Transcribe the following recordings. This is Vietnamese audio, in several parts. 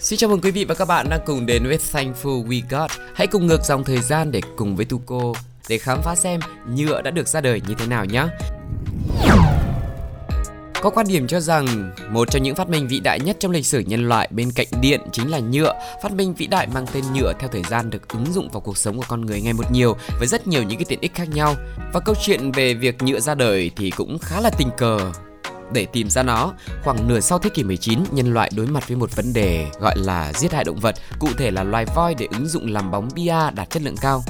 Xin chào mừng quý vị và các bạn đang cùng đến với Thankful We Got. Hãy cùng ngược dòng thời gian để cùng với Tuco để khám phá xem nhựa đã được ra đời như thế nào nhé. Có quan điểm cho rằng một trong những phát minh vĩ đại nhất trong lịch sử nhân loại bên cạnh điện chính là nhựa. Phát minh vĩ đại mang tên nhựa theo thời gian được ứng dụng vào cuộc sống của con người ngày một nhiều với rất nhiều những cái tiện ích khác nhau. Và câu chuyện về việc nhựa ra đời thì cũng khá là tình cờ để tìm ra nó, khoảng nửa sau thế kỷ 19, nhân loại đối mặt với một vấn đề gọi là giết hại động vật, cụ thể là loài voi để ứng dụng làm bóng bia đạt chất lượng cao.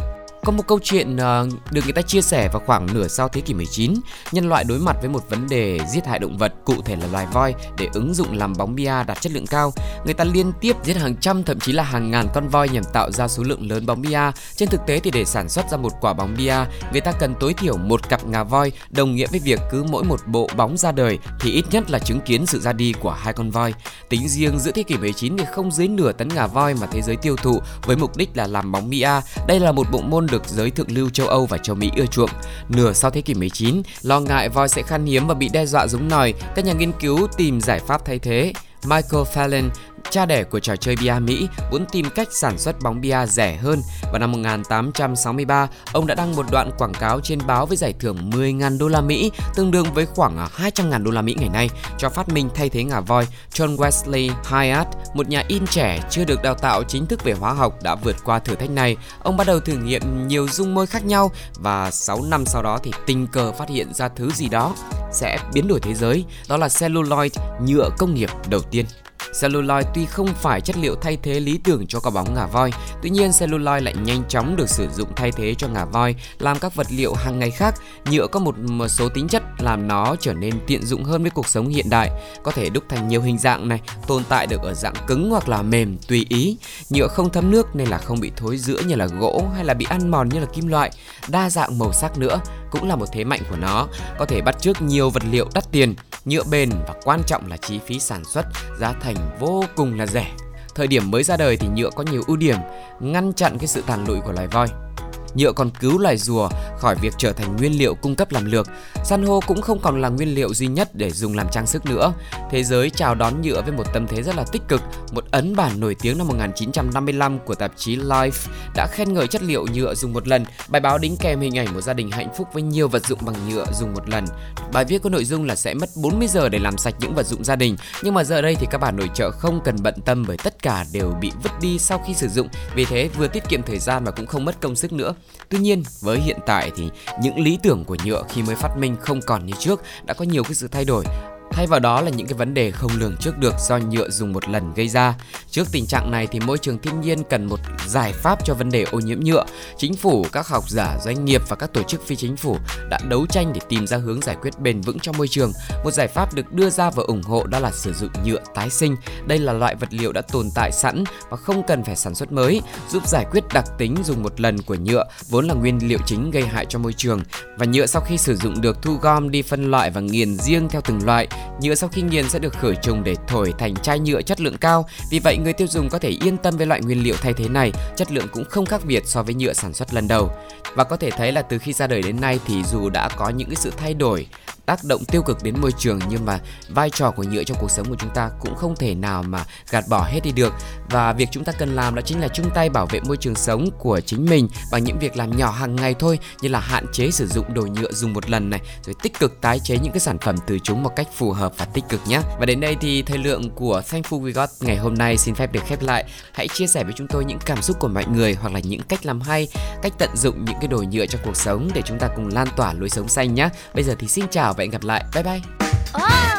Có một câu chuyện uh, được người ta chia sẻ vào khoảng nửa sau thế kỷ 19, nhân loại đối mặt với một vấn đề giết hại động vật, cụ thể là loài voi để ứng dụng làm bóng bia đạt chất lượng cao. Người ta liên tiếp giết hàng trăm thậm chí là hàng ngàn con voi nhằm tạo ra số lượng lớn bóng bia. Trên thực tế thì để sản xuất ra một quả bóng bia, người ta cần tối thiểu một cặp ngà voi, đồng nghĩa với việc cứ mỗi một bộ bóng ra đời thì ít nhất là chứng kiến sự ra đi của hai con voi. Tính riêng giữa thế kỷ 19 thì không dưới nửa tấn ngà voi mà thế giới tiêu thụ với mục đích là làm bóng bia. Đây là một bộ môn được giới thượng lưu châu Âu và châu Mỹ ưa chuộng. Nửa sau thế kỷ 19, lo ngại voi sẽ khan hiếm và bị đe dọa giống nòi, các nhà nghiên cứu tìm giải pháp thay thế. Michael Fallon, cha đẻ của trò chơi bia Mỹ, muốn tìm cách sản xuất bóng bia rẻ hơn. Vào năm 1863, ông đã đăng một đoạn quảng cáo trên báo với giải thưởng 10.000 đô la Mỹ, tương đương với khoảng 200.000 đô la Mỹ ngày nay, cho phát minh thay thế ngà voi. John Wesley Hyatt, một nhà in trẻ chưa được đào tạo chính thức về hóa học đã vượt qua thử thách này. Ông bắt đầu thử nghiệm nhiều dung môi khác nhau và 6 năm sau đó thì tình cờ phát hiện ra thứ gì đó sẽ biến đổi thế giới, đó là celluloid, nhựa công nghiệp đầu tiên. Celluloid tuy không phải chất liệu thay thế lý tưởng cho quả bóng ngà voi, tuy nhiên celluloid lại nhanh chóng được sử dụng thay thế cho ngà voi làm các vật liệu hàng ngày khác. Nhựa có một số tính chất làm nó trở nên tiện dụng hơn với cuộc sống hiện đại, có thể đúc thành nhiều hình dạng này, tồn tại được ở dạng cứng hoặc là mềm tùy ý. Nhựa không thấm nước nên là không bị thối rữa như là gỗ hay là bị ăn mòn như là kim loại. Đa dạng màu sắc nữa cũng là một thế mạnh của nó, có thể bắt chước nhiều vật liệu đắt tiền, nhựa bền và quan trọng là chi phí sản xuất, giá thành vô cùng là rẻ. Thời điểm mới ra đời thì nhựa có nhiều ưu điểm, ngăn chặn cái sự tàn lụi của loài voi. Nhựa còn cứu loài rùa khỏi việc trở thành nguyên liệu cung cấp làm lược. San hô cũng không còn là nguyên liệu duy nhất để dùng làm trang sức nữa. Thế giới chào đón nhựa với một tâm thế rất là tích cực. Một ấn bản nổi tiếng năm 1955 của tạp chí Life đã khen ngợi chất liệu nhựa dùng một lần. Bài báo đính kèm hình ảnh một gia đình hạnh phúc với nhiều vật dụng bằng nhựa dùng một lần. Bài viết có nội dung là sẽ mất 40 giờ để làm sạch những vật dụng gia đình, nhưng mà giờ đây thì các bà nội trợ không cần bận tâm bởi tất cả đều bị vứt đi sau khi sử dụng. Vì thế vừa tiết kiệm thời gian mà cũng không mất công sức nữa. Tuy nhiên, với hiện tại thì những lý tưởng của nhựa khi mới phát minh không còn như trước, đã có nhiều cái sự thay đổi. Thay vào đó là những cái vấn đề không lường trước được do nhựa dùng một lần gây ra. Trước tình trạng này thì môi trường thiên nhiên cần một giải pháp cho vấn đề ô nhiễm nhựa. Chính phủ, các học giả, doanh nghiệp và các tổ chức phi chính phủ đã đấu tranh để tìm ra hướng giải quyết bền vững cho môi trường. Một giải pháp được đưa ra và ủng hộ đó là sử dụng nhựa tái sinh. Đây là loại vật liệu đã tồn tại sẵn và không cần phải sản xuất mới, giúp giải quyết đặc tính dùng một lần của nhựa vốn là nguyên liệu chính gây hại cho môi trường. Và nhựa sau khi sử dụng được thu gom đi phân loại và nghiền riêng theo từng loại Nhựa sau khi nghiền sẽ được khử trùng để thổi thành chai nhựa chất lượng cao. Vì vậy người tiêu dùng có thể yên tâm với loại nguyên liệu thay thế này, chất lượng cũng không khác biệt so với nhựa sản xuất lần đầu. Và có thể thấy là từ khi ra đời đến nay thì dù đã có những cái sự thay đổi tác động tiêu cực đến môi trường, nhưng mà vai trò của nhựa trong cuộc sống của chúng ta cũng không thể nào mà gạt bỏ hết đi được. Và việc chúng ta cần làm đó chính là chung tay bảo vệ môi trường sống của chính mình bằng những việc làm nhỏ hàng ngày thôi, như là hạn chế sử dụng đồ nhựa dùng một lần này, rồi tích cực tái chế những cái sản phẩm từ chúng một cách phù hợp và tích cực nhé và đến đây thì thời lượng của Thankful We Got ngày hôm nay xin phép được khép lại. Hãy chia sẻ với chúng tôi những cảm xúc của mọi người hoặc là những cách làm hay, cách tận dụng những cái đồ nhựa trong cuộc sống để chúng ta cùng lan tỏa lối sống xanh nhé bây giờ thì xin chào và hẹn gặp lại. Bye bye.